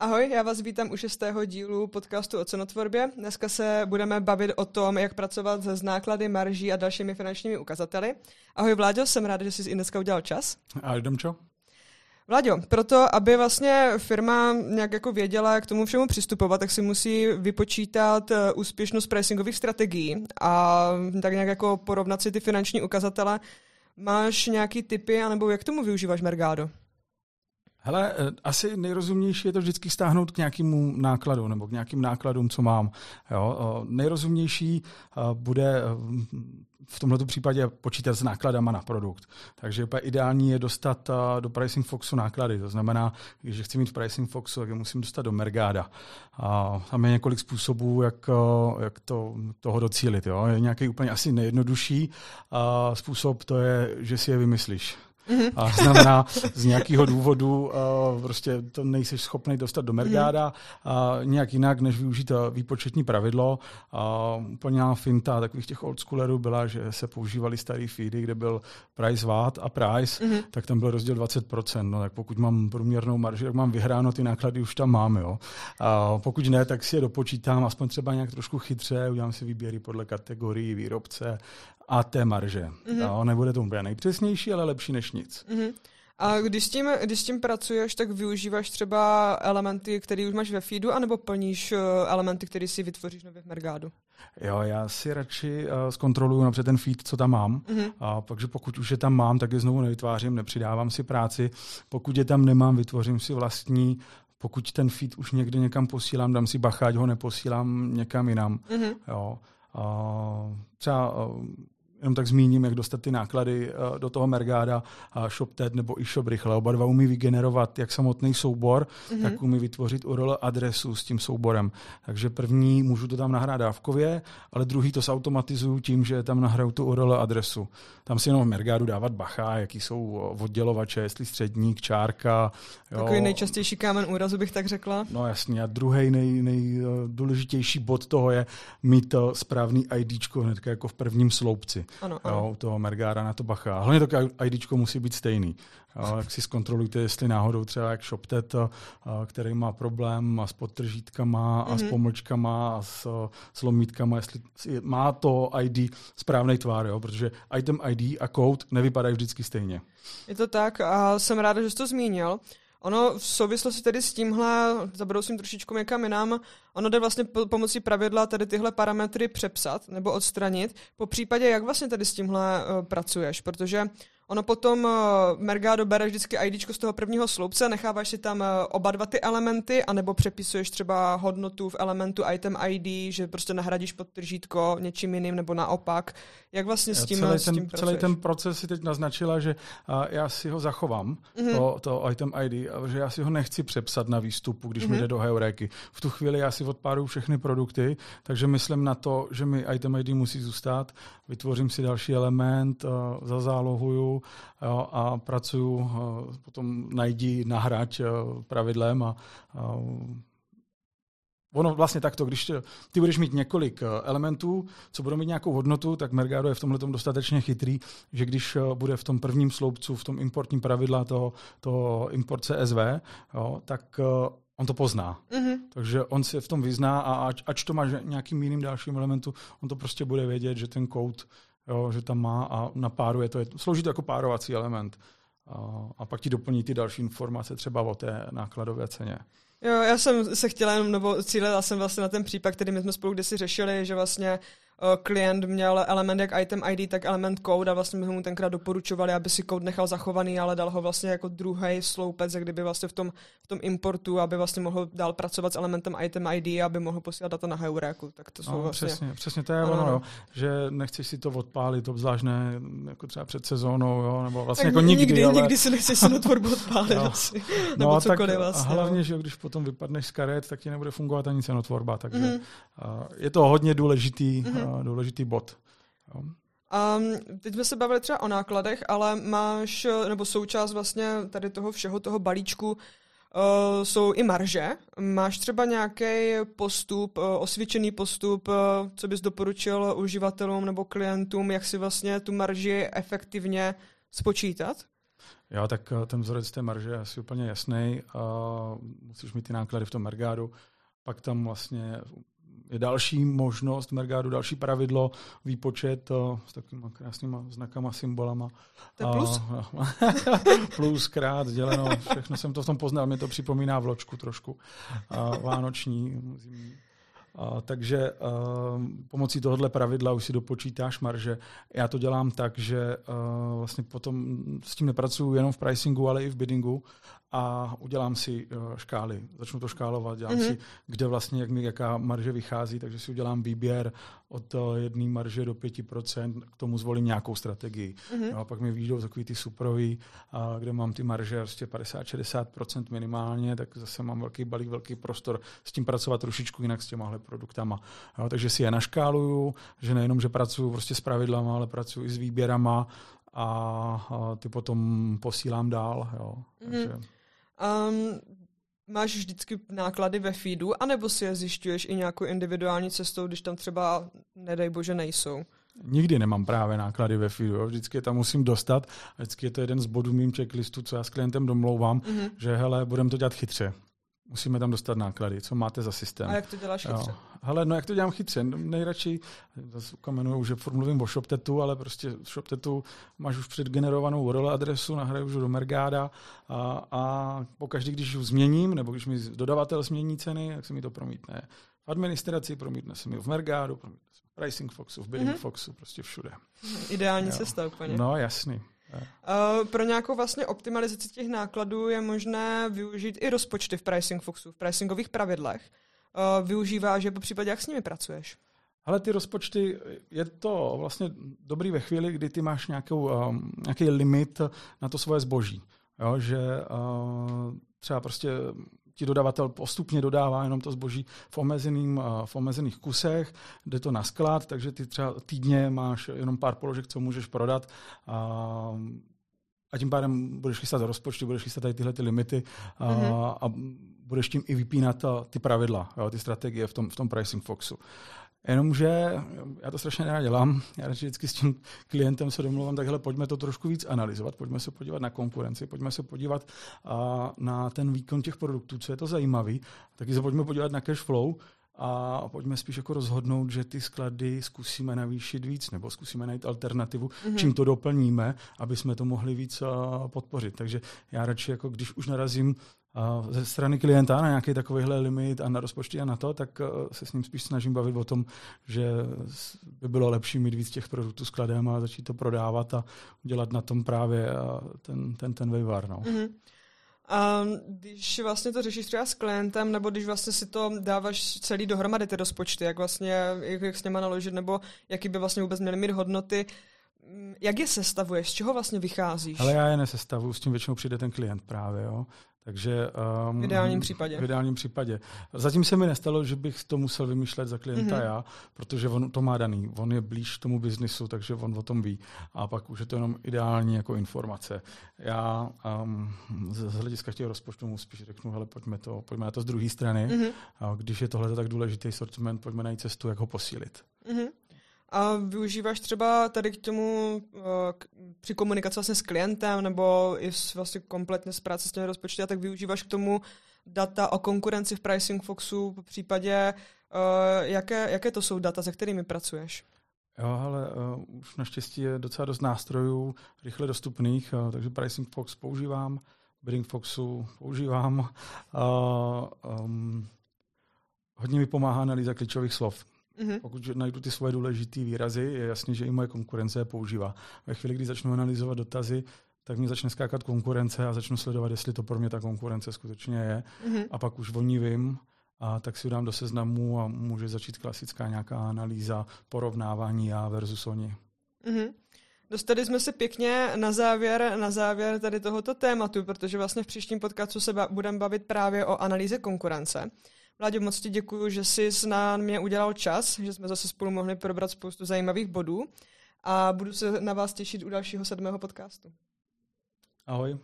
Ahoj, já vás vítám u šestého dílu podcastu o cenotvorbě. Dneska se budeme bavit o tom, jak pracovat se náklady, marží a dalšími finančními ukazateli. Ahoj Vláďo, jsem rád, že jsi i dneska udělal čas. Ahoj Domčo. Vláďo, proto, aby vlastně firma nějak jako věděla, jak k tomu všemu přistupovat, tak si musí vypočítat eh, úspěšnost pricingových strategií a tak nějak jako porovnat si ty finanční ukazatele. Máš nějaký typy, anebo jak tomu využíváš Mergado? Hele, eh, asi nejrozumnější je to vždycky stáhnout k nějakému nákladu nebo k nějakým nákladům, co mám. Jo? Nejrozumnější eh, bude v tomto případě počítat s nákladama na produkt. Takže úplně ideální je dostat do Pricing Foxu náklady. To znamená, když chci mít v Pricing Foxu, tak je musím dostat do Mergada. A tam je několik způsobů, jak, jak to, toho docílit. Jo? Je nějaký úplně asi nejjednodušší způsob, to je, že si je vymyslíš. Mm-hmm. A znamená, z nějakého důvodu uh, prostě to nejsi schopný dostat do Mergáda uh, nějak jinak, než využít výpočetní pravidlo. Uh, úplně finta takových těch old schoolerů byla, že se používali starý feedy, kde byl price watt a price, mm-hmm. tak tam byl rozdíl 20%. No, tak pokud mám průměrnou marži, tak mám vyhráno, ty náklady už tam máme. Jo. Uh, pokud ne, tak si je dopočítám, aspoň třeba nějak trošku chytře, udělám si výběry podle kategorii výrobce a té marže. Mm-hmm. No, nebude to úplně nejpřesnější, ale lepší než nic. Mm-hmm. A když s, tím, když s tím pracuješ, tak využíváš třeba elementy, které už máš ve feedu, anebo plníš eh, elementy, které si vytvoříš nově v Mergádu? Jo, já si radši uh, zkontroluju napřed ten feed, co tam mám. Mm-hmm. A takže pokud už je tam mám, tak je znovu nevytvářím, nepřidávám si práci. Pokud je tam nemám, vytvořím si vlastní. Pokud ten feed už někde někam posílám, dám si bacha, ho neposílám někam jinam. Mm-hmm. Jo. Uh, třeba uh, jenom tak zmíním, jak dostat ty náklady eh, do toho Mergáda, ShopTed nebo eShop rychle. Oba dva umí vygenerovat jak samotný soubor, mm-hmm. tak umí vytvořit URL adresu s tím souborem. Takže první můžu to tam nahrát dávkově, ale druhý to zautomatizuju tím, že tam nahraju tu URL adresu. Tam si jenom v Mergádu dávat bacha, jaký jsou oddělovače, jestli středník, čárka. Jo. Takový nejčastější kámen úrazu bych tak řekla. No jasně. A druhý nej, nejdůležitější bod toho je mít to správný ID hnedka jako v prvním sloupci ano, ano. Jo, u toho Mergára na to bacha. Hlavně to ID musí být stejný. Jo, jak si zkontrolujte, jestli náhodou třeba jak ShopTet, eh, který má problém s podtržítkama a mm-hmm. s mhm. pomlčkama a s, s lomítkama, jestli má to ID správný tvár, jo, protože item ID a code nevypadají vždycky stejně. Je to tak a jsem ráda, že jsi to zmínil. Ono v souvislosti tedy s tímhle, zabrousím trošičku někam jinam, ono jde vlastně pomocí pravidla tady tyhle parametry přepsat nebo odstranit. Po případě, jak vlastně tady s tímhle uh, pracuješ, protože Ono potom uh, Mergado bere vždycky ID z toho prvního sloupce, necháváš si tam uh, oba dva ty elementy, anebo přepisuješ třeba hodnotu v elementu item ID, že prostě nahradíš podtržítko něčím jiným, nebo naopak. Jak vlastně s tím, celý, s tím ten, celý ten proces si teď naznačila, že uh, já si ho zachovám, mm-hmm. to, to item ID, že já si ho nechci přepsat na výstupu, když mm-hmm. mi mhm. jde do heuréky. V tu chvíli já si odpáruju všechny produkty, takže myslím na to, že mi item ID musí zůstat, vytvořím si další element, uh, zazálohuju, jo, a pracuju eh, potom najdi nahráč eh, pravidlem a, a Ono vlastně takto, když ty budeš mít několik eh, elementů, co budou mít nějakou hodnotu, tak Mergado je v tomhle dostatečně chytrý, že když bude v tom prvním sloupcu, v tom importním pravidla toho, toho import CSV, jo, tak on to pozná. Mm-hmm. Takže on se v tom vyzná a ač, ač to má nějakým jiným dalším elementu, on to prostě bude vědět, že ten kód jo, že tam má a napáruje to. Je, slouží to jako párovací element. A, pak ti doplní ty další informace třeba o té nákladové ceně. Jo, já jsem se chtěla jenom, nebo cílila jsem vlastně na ten případ, který my jsme spolu kdysi řešili, že vlastně klient měl element jak item ID, tak element code a vlastně my mu tenkrát doporučovali, aby si code nechal zachovaný, ale dal ho vlastně jako druhý sloupec, jak kdyby vlastně v tom, v tom importu, aby vlastně mohl dál pracovat s elementem item ID, aby mohl posílat data na Heuréku. Tak to jsou no, vlastně... Přesně, přesně to je ano, ono, jo, že nechceš si to odpálit, obzvlášť ne jako třeba před sezónou, jo, nebo vlastně tak jako nikdy. Nikdy, ale... nikdy si nechceš si tvorbu odpálit no. asi, no, nebo no, cokoliv tak, vlastně. A hlavně, no. že když potom vypadneš z karet, tak ti nebude fungovat ani cenotvorba, takže mm. Je to hodně důležitý, mm. uh, důležitý bod. Jo. Um, teď jsme se bavili třeba o nákladech, ale máš, nebo součást vlastně tady toho všeho, toho balíčku, Uh, jsou i marže. Máš třeba nějaký postup, uh, osvědčený postup, uh, co bys doporučil uživatelům nebo klientům, jak si vlastně tu marži efektivně spočítat? Jo, tak ten vzorec té marže je asi úplně jasný. musíš mít ty náklady v tom mergádu. Pak tam vlastně je další možnost Mergádu, další pravidlo, výpočet uh, s takovými krásnýma znakama, symbolama. To je plus? Uh, plus, krát, děleno, všechno jsem to v tom poznal, mě to připomíná vločku trošku. Uh, vánoční, zimní. Uh, takže uh, pomocí tohohle pravidla už si dopočítáš marže. Já to dělám tak, že uh, vlastně potom s tím nepracuju jenom v pricingu, ale i v biddingu a udělám si uh, škály. Začnu to škálovat, dělám mm-hmm. si, kde vlastně, jak mi jaká marže vychází, takže si udělám výběr od uh, jedné marže do 5%, k tomu zvolím nějakou strategii. Mm-hmm. No, a pak mi výjdou takový ty suprový, uh, kde mám ty marže prostě 50-60% minimálně, tak zase mám velký balík, velký prostor s tím pracovat trošičku jinak s těmahle produktama. Jo, takže si je naškáluju, že nejenom, že pracuju prostě s pravidlama, ale pracuji i s výběrama a, ty potom posílám dál. Jo. Mm-hmm. Um, máš vždycky náklady ve feedu, anebo si je zjišťuješ i nějakou individuální cestou, když tam třeba, nedej bože, nejsou? Nikdy nemám právě náklady ve feedu, jo. vždycky je tam musím dostat a vždycky je to jeden z bodů mým checklistu, co já s klientem domlouvám, mm-hmm. že hele, budeme to dělat chytře. Musíme tam dostat náklady. Co máte za systém? A jak to děláš chytře? Jo. Hele, no jak to dělám chytře? Nejradši, zase ukamenuju, že furt mluvím o ShopTetu, ale prostě ShopTetu máš už předgenerovanou URL adresu, nahraju už do Mergáda a, a pokaždý, když ji změním, nebo když mi dodavatel změní ceny, tak se mi to promítne v administraci, promítne se mi v Mergádu, promítne se v Pricing Foxu, v Bidding mm-hmm. Foxu, prostě všude. Ideální jo. cesta úplně. No, jasný. Uh, pro nějakou vlastně optimalizaci těch nákladů je možné využít i rozpočty v Pricing Foxu, v pricingových pravidlech. Uh, využíváš je po případě, jak s nimi pracuješ? Ale ty rozpočty, je to vlastně dobrý ve chvíli, kdy ty máš nějakou, um, nějaký limit na to svoje zboží. Jo, že uh, třeba prostě ti dodavatel postupně dodává jenom to zboží v, omezeným, v omezených kusech, jde to na sklad, takže ty třeba týdně máš jenom pár položek, co můžeš prodat. A, a tím pádem budeš chystat rozpočty, budeš chystat tady tyhle ty limity a, mm-hmm. a budeš tím i vypínat ty pravidla, jo, ty strategie v tom, v tom pricing foxu. Jenomže já to strašně nerad dělám. Já vždycky s tím klientem se domluvám, takhle pojďme to trošku víc analyzovat, pojďme se podívat na konkurenci, pojďme se podívat a, na ten výkon těch produktů, co je to zajímavý. Taky se pojďme podívat na cash flow, a pojďme spíš jako rozhodnout, že ty sklady zkusíme navýšit víc nebo zkusíme najít alternativu, mm-hmm. čím to doplníme, aby jsme to mohli víc podpořit. Takže já radši, jako když už narazím ze strany klienta na nějaký takovýhle limit a na rozpočty a na to, tak se s ním spíš snažím bavit o tom, že by bylo lepší mít víc těch produktů skladem a začít to prodávat a udělat na tom právě ten, ten, ten vývar. No. Mm-hmm. A když vlastně to řešíš třeba s klientem, nebo když vlastně si to dáváš celý dohromady ty rozpočty, jak vlastně, jak, jak s něma naložit, nebo jaký by vlastně vůbec měly mít hodnoty, jak je sestavuješ, z čeho vlastně vycházíš? Ale já je nesestavuju, s tím většinou přijde ten klient právě, jo. Takže, um, v ideálním případě. V ideálním případě. Zatím se mi nestalo, že bych to musel vymýšlet za klienta mm-hmm. já, protože on to má daný. On je blíž tomu biznisu, takže on o tom ví. A pak už je to jenom ideální jako informace. Já um, z, z hlediska těch rozpočtů mu spíš řeknu, hele, pojďme, to, pojďme na to z druhé strany. Mm-hmm. A když je tohle tak důležitý sortiment, pojďme najít cestu, jak ho posílit. Mm-hmm. A využíváš třeba tady k tomu uh, k, při komunikaci vlastně s klientem nebo i s, vlastně kompletně s práce s těmi rozpočty, a tak využíváš k tomu data o konkurenci v Pricing Foxu, v případě, uh, jaké, jaké to jsou data, se kterými pracuješ? Jo, ale uh, už naštěstí je docela dost nástrojů rychle dostupných, uh, takže Pricing Fox používám, Bidding Foxu používám. Uh, um, hodně mi pomáhá analýza klíčových slov. Mm-hmm. Pokud najdu ty svoje důležité výrazy, je jasné, že i moje konkurence je používá. Ve chvíli, kdy začnu analyzovat dotazy, tak mi začne skákat konkurence a začnu sledovat, jestli to pro mě ta konkurence skutečně je. Mm-hmm. A pak už o ní vím, a tak si ji dám do seznamu a může začít klasická nějaká analýza, porovnávání já versus oni. Mm-hmm. Dostali jsme se pěkně na závěr, na závěr tady tohoto tématu, protože vlastně v příštím podcastu se ba- budeme bavit právě o analýze konkurence. Vládě, moc ti děkuji, že jsi na mě udělal čas, že jsme zase spolu mohli probrat spoustu zajímavých bodů a budu se na vás těšit u dalšího sedmého podcastu. Ahoj.